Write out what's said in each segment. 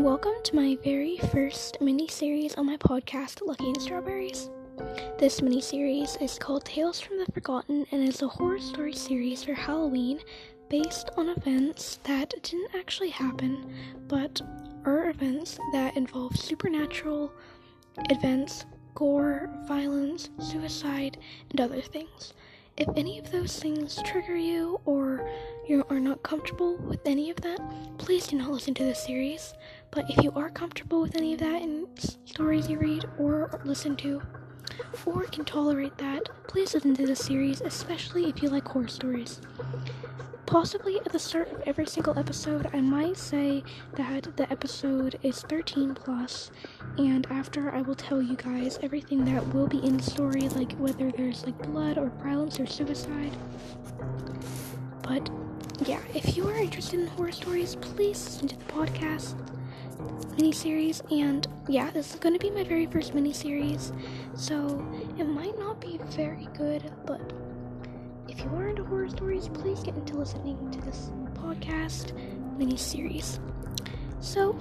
Welcome to my very first mini series on my podcast, Lucky and Strawberries. This mini series is called Tales from the Forgotten and is a horror story series for Halloween based on events that didn't actually happen, but are events that involve supernatural events, gore, violence, suicide, and other things. If any of those things trigger you or you are not comfortable with any of that, please do not listen to this series. But if you are comfortable with any of that in stories you read or listen to, or can tolerate that, please listen to this series, especially if you like horror stories. Possibly at the start of every single episode, I might say that the episode is 13 plus, and after I will tell you guys everything that will be in the story, like whether there's like blood or violence or suicide. But yeah, if you are interested in horror stories, please listen to the podcast miniseries. And yeah, this is to be my very first miniseries, so it might not be very good, but if you are into horror stories, please get into listening to this podcast mini series. So,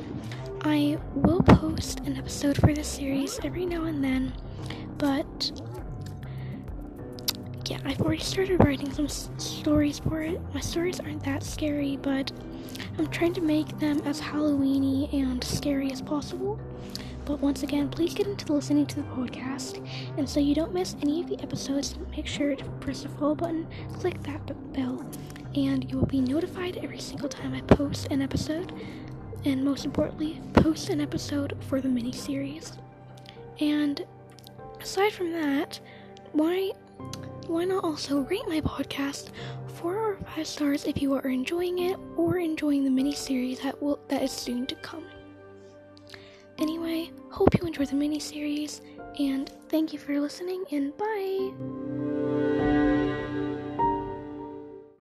I will post an episode for this series every now and then, but yeah, I've already started writing some stories for it. My stories aren't that scary, but I'm trying to make them as Halloweeny and scary as possible. But once again, please get into listening to the podcast. And so you don't miss any of the episodes, make sure to press the follow button, click that b- bell, and you will be notified every single time I post an episode. And most importantly, post an episode for the mini series. And aside from that, why why not also rate my podcast four or five stars if you are enjoying it or enjoying the mini series that will that is soon to come. Anyway, hope you enjoy the mini series and thank you for listening and bye.